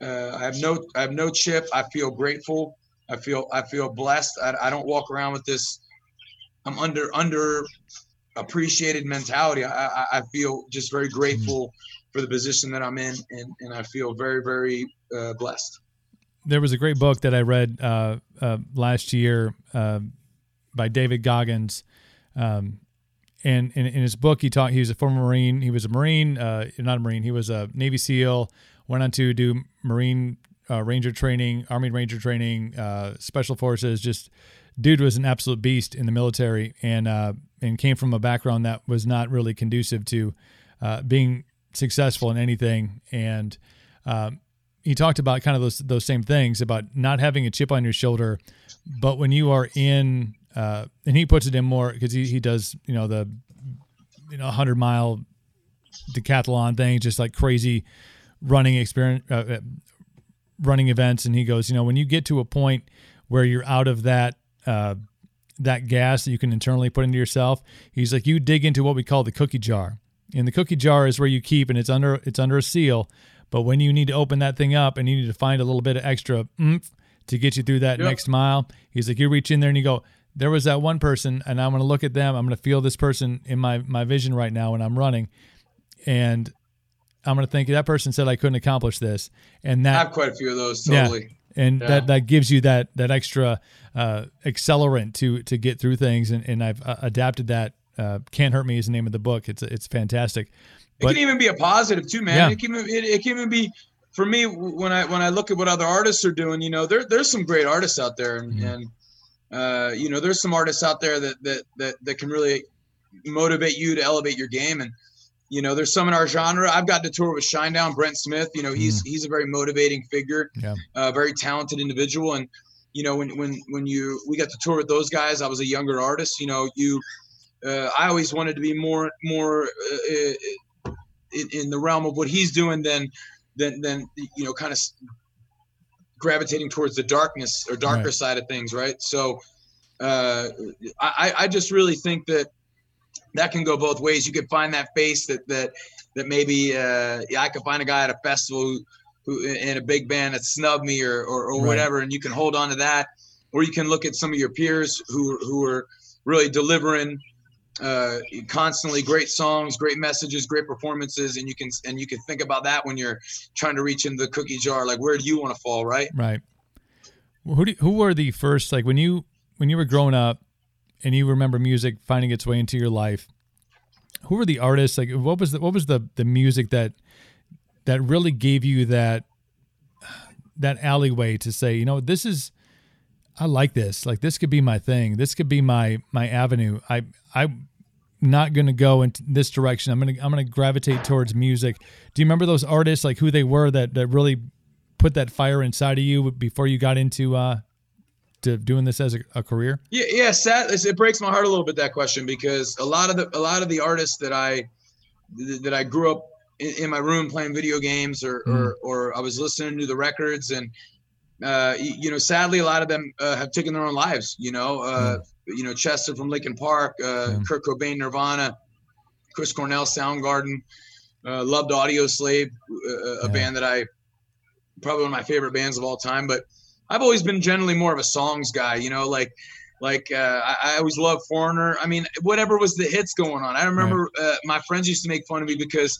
S3: Uh, I have no I have no chip. I feel grateful. I feel I feel blessed. I, I don't walk around with this. I'm under under appreciated mentality. I, I, feel just very grateful mm for the position that I'm in, and, and I feel very, very uh, blessed.
S1: There was a great book that I read uh, uh, last year uh, by David Goggins. Um, and in, in, his book, he taught he was a former Marine. He was a Marine, uh, not a Marine. He was a Navy SEAL. Went on to do Marine uh, Ranger training, Army Ranger training, Special Forces. Just dude was an absolute beast in the military, and and came from a background that was not really conducive to being successful in anything. And um, he talked about kind of those those same things about not having a chip on your shoulder, but when you are in, uh, and he puts it in more because he he does you know the you know hundred mile decathlon thing, just like crazy running experience, uh, uh, running events, and he goes, you know, when you get to a point where you're out of that. Uh, that gas that you can internally put into yourself. He's like, you dig into what we call the cookie jar. And the cookie jar is where you keep, and it's under it's under a seal. But when you need to open that thing up and you need to find a little bit of extra oomph to get you through that yep. next mile, he's like, you reach in there and you go, there was that one person, and I'm going to look at them. I'm going to feel this person in my my vision right now when I'm running, and I'm going to think that person said I couldn't accomplish this, and that
S3: I have quite a few of those. Totally.
S1: Yeah, and yeah. that that gives you that that extra uh, accelerant to to get through things, and, and I've uh, adapted that. Uh, Can't hurt me is the name of the book. It's it's fantastic.
S3: But, it can even be a positive too, man. Yeah. It can it, it can even be for me when I when I look at what other artists are doing. You know, there there's some great artists out there, and, mm-hmm. and uh, you know, there's some artists out there that that that that can really motivate you to elevate your game and you know, there's some in our genre. I've got to tour with Shinedown, Brent Smith. You know, he's mm. he's a very motivating figure, yeah. uh, very talented individual. And you know, when when when you we got to tour with those guys, I was a younger artist. You know, you uh, I always wanted to be more more uh in, in, the realm of what he's doing than than than you know, kind of gravitating towards the darkness or darker right. side of things, right? So uh, I I just really think that that can go both ways. You could find that face that that that maybe uh, yeah, I could find a guy at a festival who, who in a big band that snubbed me or or, or right. whatever, and you can hold on to that, or you can look at some of your peers who who are really delivering uh, constantly great songs, great messages, great performances, and you can and you can think about that when you're trying to reach into the cookie jar. Like, where do you want to fall, right?
S1: Right. Who do, who were the first like when you when you were growing up? And you remember music finding its way into your life, who were the artists? Like, what was the what was the the music that that really gave you that that alleyway to say, you know, this is I like this. Like this could be my thing. This could be my my avenue. I I'm not going to go in this direction. I'm going to I'm going to gravitate towards music. Do you remember those artists like who they were that that really put that fire inside of you before you got into uh to doing this as a, a career?
S3: Yeah, yeah. Sad, it breaks my heart a little bit that question because a lot of the a lot of the artists that I that I grew up in, in my room playing video games or, mm. or or I was listening to the records and uh, you know sadly a lot of them uh, have taken their own lives. You know, uh, mm. you know Chester from Linkin Park, uh, Kurt Cobain, Nirvana, Chris Cornell, Soundgarden. Uh, loved Audioslave, uh, a yeah. band that I probably one of my favorite bands of all time. But I've always been generally more of a songs guy, you know, like like uh, I, I, always loved Foreigner. I mean, whatever was the hits going on. I remember right. uh, my friends used to make fun of me because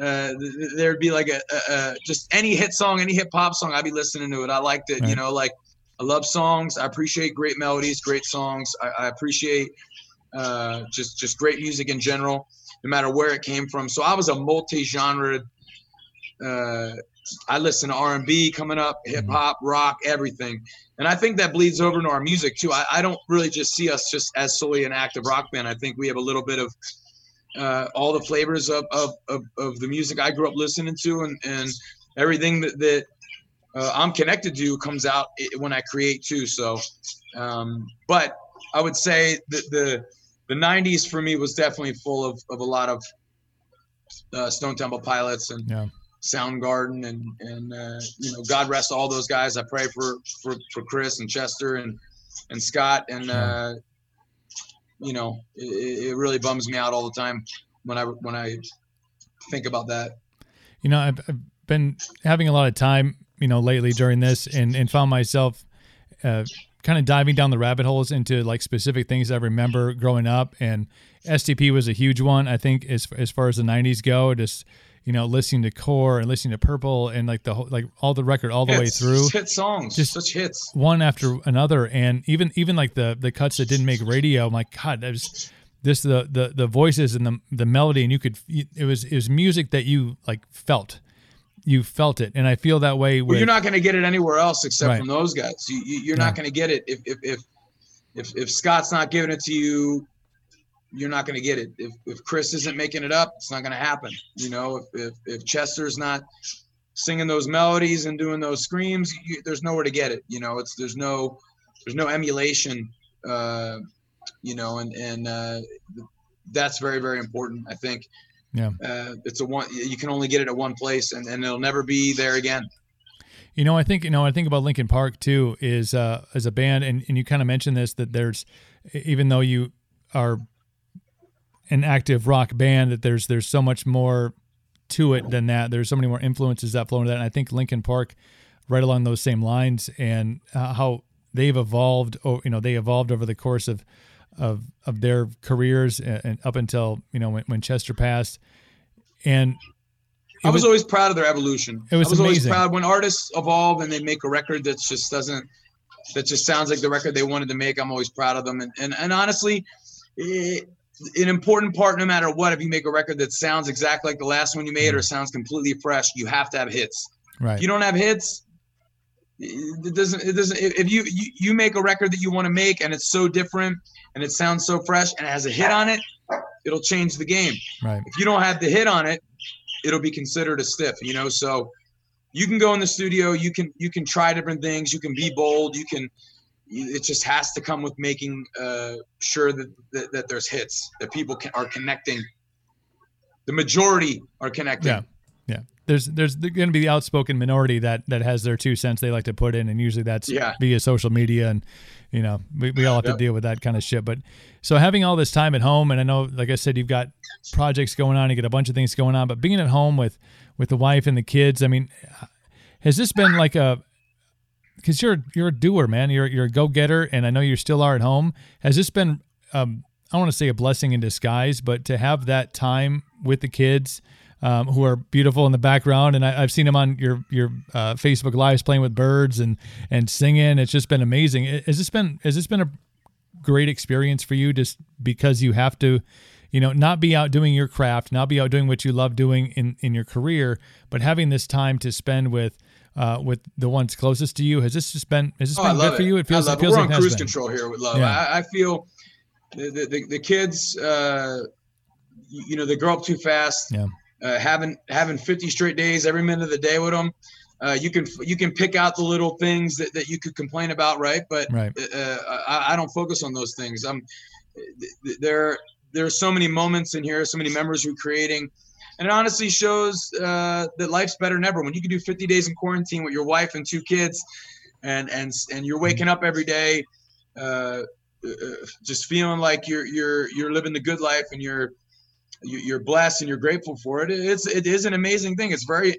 S3: uh, th- there'd be like a, a, a, just any hit song, any hip hop song. I'd be listening to it. I liked it, right. you know. Like I love songs. I appreciate great melodies, great songs. I, I appreciate uh, just just great music in general, no matter where it came from. So I was a multi-genre uh, I listen to R&B coming up, hip mm-hmm. hop, rock, everything. And I think that bleeds over into our music too. I, I, don't really just see us just as solely an active rock band. I think we have a little bit of uh, all the flavors of, of, of, of, the music I grew up listening to and, and everything that, that uh, I'm connected to comes out when I create too. So, um, but I would say that the, the 90s for me was definitely full of, of a lot of uh, Stone Temple Pilots and yeah. Soundgarden and and uh, you know God rest all those guys. I pray for for for Chris and Chester and and Scott and uh, you know it, it really bums me out all the time when I when I think about that.
S1: You know I've, I've been having a lot of time you know lately during this and and found myself uh, kind of diving down the rabbit holes into like specific things I remember growing up and STP was a huge one I think as as far as the 90s go just you know, listening to Core and listening to Purple and like the whole, like all the record all the hits, way through.
S3: Hit songs, just such hits,
S1: one after another, and even even like the the cuts that didn't make radio. I'm like, God, that was this the the the voices and the the melody, and you could it was it was music that you like felt. You felt it, and I feel that way. With,
S3: well, you're not going to get it anywhere else except right. from those guys. You, you, are yeah. not going to get it if, if if if if Scott's not giving it to you you're not going to get it. If, if Chris isn't making it up, it's not going to happen. You know, if, if, if Chester's not singing those melodies and doing those screams, you, there's nowhere to get it. You know, it's there's no there's no emulation. Uh, you know, and and uh, that's very very important. I think.
S1: Yeah.
S3: Uh, it's a one. You can only get it at one place, and, and it'll never be there again.
S1: You know, I think you know. I think about Linkin Park too. Is uh, as a band, and, and you kind of mentioned this that there's, even though you are an active rock band, that there's there's so much more to it than that. There's so many more influences that flow into that. And I think Linkin Park, right along those same lines, and uh, how they've evolved. Oh, you know, they evolved over the course of of of their careers and, and up until you know when, when Chester passed. And
S3: I was, was, always proud of their evolution.
S1: It was,
S3: I was
S1: amazing.
S3: always proud when artists evolve and they make a record that just doesn't that just sounds like the record they wanted to make. I'm always proud of them. And and, and honestly, it, an important part, no matter what, if you make a record that sounds exactly like the last one you made or mm. sounds completely fresh, you have to have hits.
S1: Right.
S3: If you don't have hits, it doesn't. It doesn't. If you you, you make a record that you want to make and it's so different and it sounds so fresh and it has a hit on it, it'll change the game.
S1: Right.
S3: If you don't have the hit on it, it'll be considered a stiff. You know, so you can go in the studio, you can you can try different things, you can be bold, you can it just has to come with making uh, sure that, that, that there's hits that people can, are connecting. The majority are connecting.
S1: Yeah, yeah. There's there's going to be the outspoken minority that that has their two cents they like to put in, and usually that's
S3: yeah.
S1: via social media, and you know we, we all have yep. to deal with that kind of shit. But so having all this time at home, and I know, like I said, you've got projects going on, you get a bunch of things going on, but being at home with with the wife and the kids, I mean, has this been like a because you're you're a doer, man. You're you're a go getter, and I know you still are at home. Has this been um, I want to say a blessing in disguise, but to have that time with the kids um, who are beautiful in the background, and I, have seen them on your your uh, Facebook lives playing with birds and and singing. It's just been amazing. Has this been has this been a great experience for you? Just because you have to, you know, not be out doing your craft, not be out doing what you love doing in in your career, but having this time to spend with uh, with the ones closest to you? Has this just been has this
S3: oh,
S1: been good
S3: it.
S1: for you?
S3: It feels, it feels
S1: We're
S3: like
S1: on
S3: cruise
S1: been.
S3: control here with love.
S1: Yeah.
S3: I, I, feel the, the, the kids, uh, you know, they grow up too fast.
S1: Yeah.
S3: Uh, having having 50 straight days every minute of the day with them. Uh, you can you can pick out the little things that, that you could complain about, right? But
S1: right.
S3: Uh, I, I, don't focus on those things. I'm there. There are so many moments in here, so many memories we're creating and it honestly shows uh, that life's better than ever. When you can do 50 days in quarantine with your wife and two kids and and and you're waking up every day uh, uh, just feeling like you're you're you're living the good life and you're you're blessed and you're grateful for it it's it is an amazing thing. It's very it,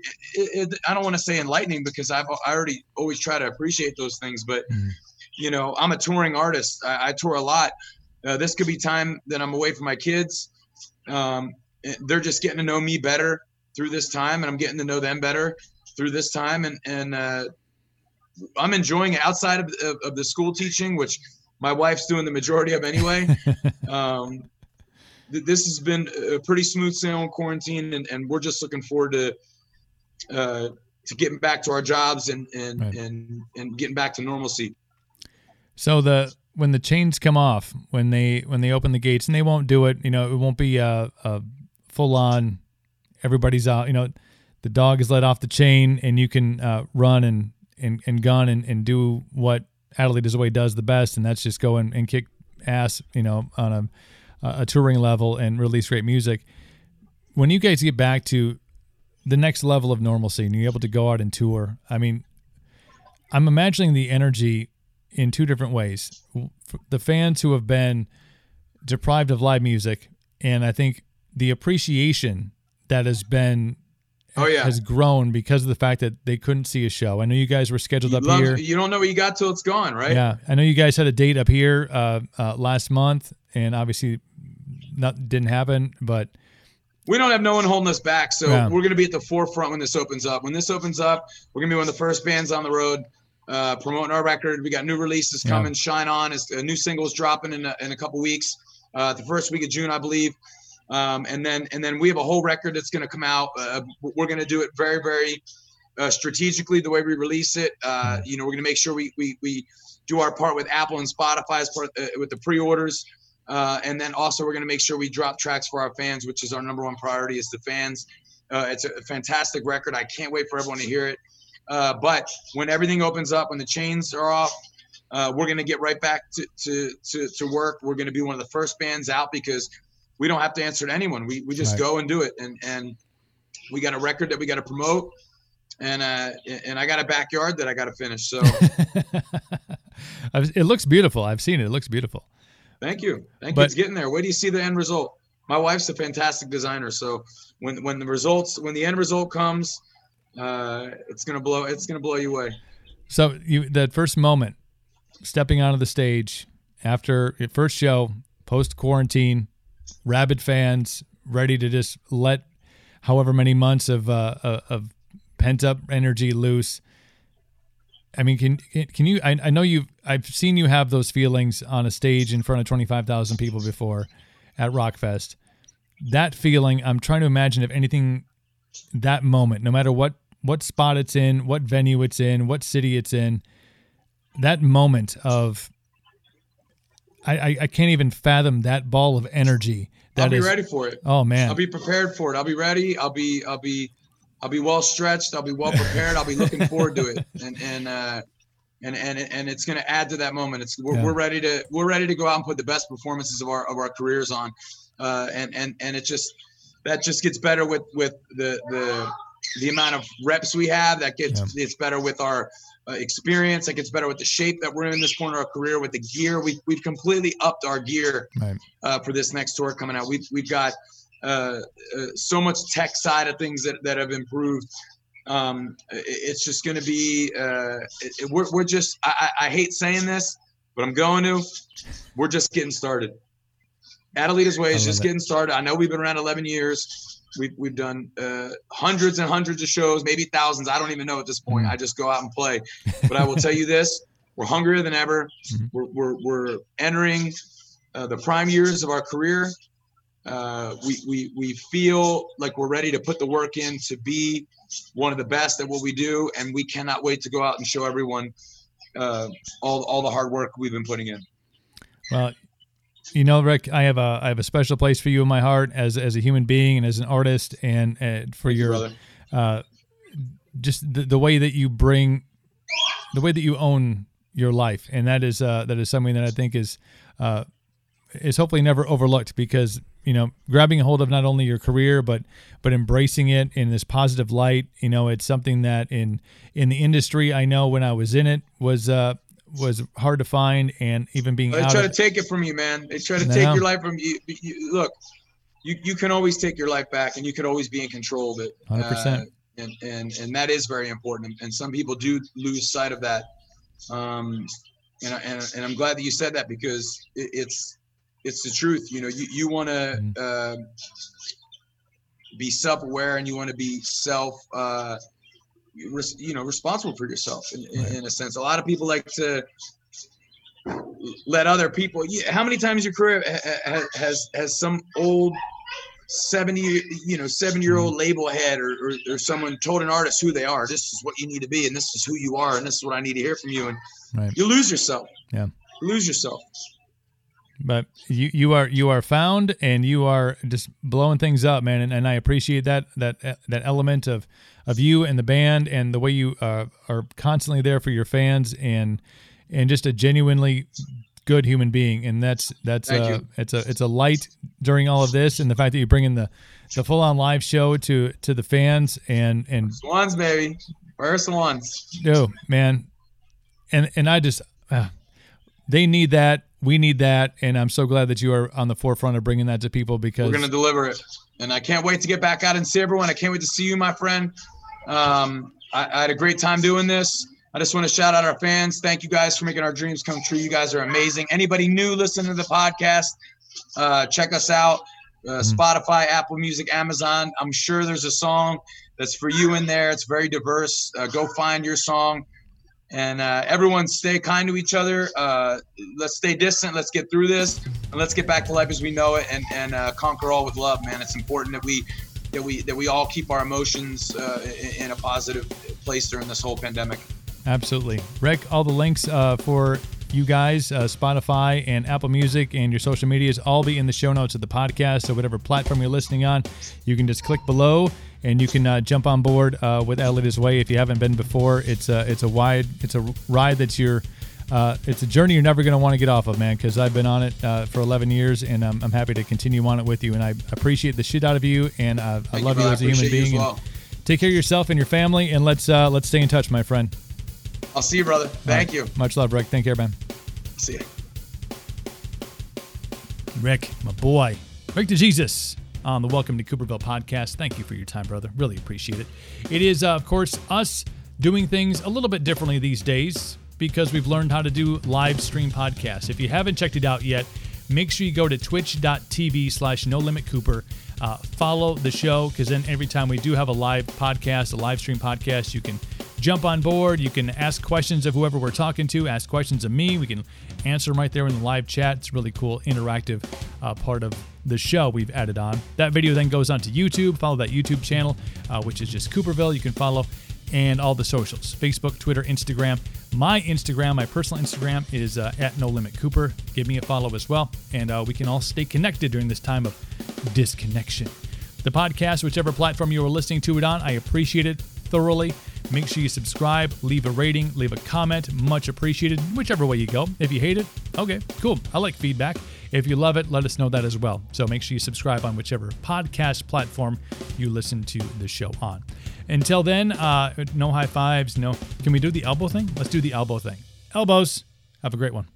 S3: it, i don't want to say enlightening because i've i already always try to appreciate those things but mm. you know i'm a touring artist. I, I tour a lot. Uh, this could be time that i'm away from my kids. Um, they're just getting to know me better through this time, and I'm getting to know them better through this time, and and uh, I'm enjoying it outside of, of, of, the school teaching, which my wife's doing the majority of anyway. [LAUGHS] um, th- this has been a pretty smooth sailing quarantine, and, and we're just looking forward to uh, to getting back to our jobs and and, right. and and getting back to normalcy.
S1: So the when the chains come off, when they when they open the gates, and they won't do it, you know, it won't be a, a full on. Everybody's out. You know, the dog is let off the chain, and you can uh, run and, and and gun and, and do what Adelita's Way does the best, and that's just go and, and kick ass. You know, on a a touring level and release great music. When you guys get back to the next level of normalcy and you're able to go out and tour, I mean, I'm imagining the energy in two different ways. The fans who have been deprived of live music, and I think the appreciation that has been
S3: oh yeah
S1: has grown because of the fact that they couldn't see a show. I know you guys were scheduled
S3: you
S1: up
S3: love,
S1: here.
S3: You don't know what you got till it's gone, right?
S1: Yeah, I know you guys had a date up here uh, uh, last month, and obviously, not didn't happen. But
S3: we don't have no one holding us back, so yeah. we're going to be at the forefront when this opens up. When this opens up, we're going to be one of the first bands on the road. Uh, promoting our record, we got new releases coming. Yeah. Shine on is a new singles dropping in a, in a couple weeks. Uh, the first week of June, I believe. Um, and then and then we have a whole record that's going to come out. Uh, we're going to do it very very uh, strategically the way we release it. Uh, you know, we're going to make sure we, we we do our part with Apple and Spotify as part uh, with the pre-orders. Uh, and then also we're going to make sure we drop tracks for our fans, which is our number one priority is the fans. Uh, it's a fantastic record. I can't wait for everyone to hear it. Uh, but when everything opens up, when the chains are off, uh, we're going to get right back to, to, to, to work. We're going to be one of the first bands out because we don't have to answer to anyone. We, we just right. go and do it. And, and we got a record that we got to promote. And, uh, and I got a backyard that I got to finish. So [LAUGHS]
S1: it looks beautiful. I've seen it. It looks beautiful.
S3: Thank you. Thank but, you. It's getting there. Where do you see the end result? My wife's a fantastic designer. So when, when the results, when the end result comes, uh, it's going to blow, it's going to blow you away.
S1: So you, that first moment, stepping onto the stage after your first show, post quarantine, rabid fans ready to just let however many months of uh, uh of pent up energy loose. I mean, can can you? I, I know you. I've seen you have those feelings on a stage in front of twenty five thousand people before, at Rockfest. That feeling, I'm trying to imagine if anything, that moment, no matter what what spot it's in, what venue it's in, what city it's in, that moment of I, I, can't even fathom that ball of energy. That
S3: I'll be
S1: is,
S3: ready for it.
S1: Oh man,
S3: I'll be prepared for it. I'll be ready. I'll be I'll be I'll be well stretched. I'll be well prepared. I'll be looking forward to it. [LAUGHS] And and uh, and and and it's going to add to that moment. It's we're, yeah. we're ready to we're ready to go out and put the best performances of our of our careers on. Uh, and and and it just that just gets better with with the the the amount of reps we have. That gets yeah. it's better with our uh, experience. It gets better with the shape that we're in this point of our career, with the gear. We, we've completely upped our gear right. uh, for this next tour coming out. We've, we've got uh, uh so much tech side of things that, that have improved. Um, it, it's just going to be, uh, it, it, we're, we're just, I, I hate saying this, but I'm going to, we're just getting started. Adelita's Way is just it. getting started. I know we've been around 11 years We've, we've done uh, hundreds and hundreds of shows, maybe thousands. I don't even know at this point. Mm-hmm. I just go out and play. But I will tell you this [LAUGHS] we're hungrier than ever. Mm-hmm. We're, we're, we're entering uh, the prime years of our career. Uh, we, we, we feel like we're ready to put the work in to be one of the best at what we do. And we cannot wait to go out and show everyone uh, all, all the hard work we've been putting in.
S1: Well, you know, Rick, I have a I have a special place for you in my heart as as a human being and as an artist, and, and for your uh, just the, the way that you bring the way that you own your life, and that is uh, that is something that I think is uh, is hopefully never overlooked because you know grabbing a hold of not only your career but but embracing it in this positive light. You know, it's something that in in the industry I know when I was in it was uh, was hard to find, and even being
S3: they try to take it from you, man. They try to take your life from you. you. Look, you you can always take your life back, and you can always be in control of it.
S1: Hundred uh, percent.
S3: And and and that is very important. And some people do lose sight of that. Um, and and and I'm glad that you said that because it, it's it's the truth. You know, you you want to. Mm-hmm. Uh, be self-aware and you want to be self uh, you know responsible for yourself in, right. in, a sense. A lot of people like to let other people. How many times your career has has some old seventy you know seven year old mm-hmm. label head or, or, or someone told an artist who they are. This is what you need to be, and this is who you are, and this is what I need to hear from you, and right. you lose yourself.
S1: Yeah,
S3: you lose yourself
S1: but you you are you are found and you are just blowing things up man. And, and i appreciate that that that element of of you and the band and the way you uh, are constantly there for your fans and and just a genuinely good human being. And that's that's Thank uh, you. it's a it's a light during all of this and the fact that you bring in the the full on live show to to the fans and and
S3: swans baby. Are swans
S1: oh man. And and i just uh, they need that we need that, and I'm so glad that you are on the forefront of bringing that to people because
S3: we're going to deliver it. And I can't wait to get back out and see everyone. I can't wait to see you, my friend. Um, I, I had a great time doing this. I just want to shout out our fans. Thank you guys for making our dreams come true. You guys are amazing. Anybody new listening to the podcast, uh, check us out. Uh, mm-hmm. Spotify, Apple Music, Amazon. I'm sure there's a song that's for you in there. It's very diverse. Uh, go find your song and uh, everyone stay kind to each other. Uh, let's stay distant. Let's get through this, and let's get back to life as we know it, and and uh, conquer all with love, man. It's important that we that we that we all keep our emotions uh, in a positive place during this whole pandemic.
S1: Absolutely, Rick. All the links uh, for you guys, uh, Spotify and Apple Music, and your social medias all be in the show notes of the podcast. So whatever platform you're listening on, you can just click below and you can uh, jump on board uh, with Adelita's Way if you haven't been before. It's a it's a wide it's a ride that's your uh, it's a journey you're never going to want to get off of, man. Because I've been on it uh, for 11 years, and I'm, I'm, happy to continue on it with you. And I appreciate the shit out of you, and uh, I love you, you as a human being. Well. take care of yourself and your family, and let's uh, let's stay in touch, my friend.
S3: I'll see you, brother. Thank right. you.
S1: Much love, Rick. Take care, man.
S3: See you.
S1: Rick, my boy. Rick DeJesus on the Welcome to Cooperville podcast. Thank you for your time, brother. Really appreciate it. It is, uh, of course, us doing things a little bit differently these days because we've learned how to do live stream podcasts. If you haven't checked it out yet, make sure you go to twitch.tv slash no limit cooper uh, follow the show because then every time we do have a live podcast a live stream podcast you can jump on board you can ask questions of whoever we're talking to ask questions of me we can answer them right there in the live chat it's really cool interactive uh, part of the show we've added on that video then goes on to youtube follow that youtube channel uh, which is just cooperville you can follow and all the socials Facebook, Twitter, Instagram. My Instagram, my personal Instagram, is uh, at No Limit Cooper. Give me a follow as well, and uh, we can all stay connected during this time of disconnection. The podcast, whichever platform you are listening to it on, I appreciate it thoroughly. Make sure you subscribe, leave a rating, leave a comment. Much appreciated, whichever way you go. If you hate it, okay, cool. I like feedback. If you love it, let us know that as well. So make sure you subscribe on whichever podcast platform you listen to the show on. Until then, uh, no high fives. No. Can we do the elbow thing? Let's do the elbow thing. Elbows. Have a great one.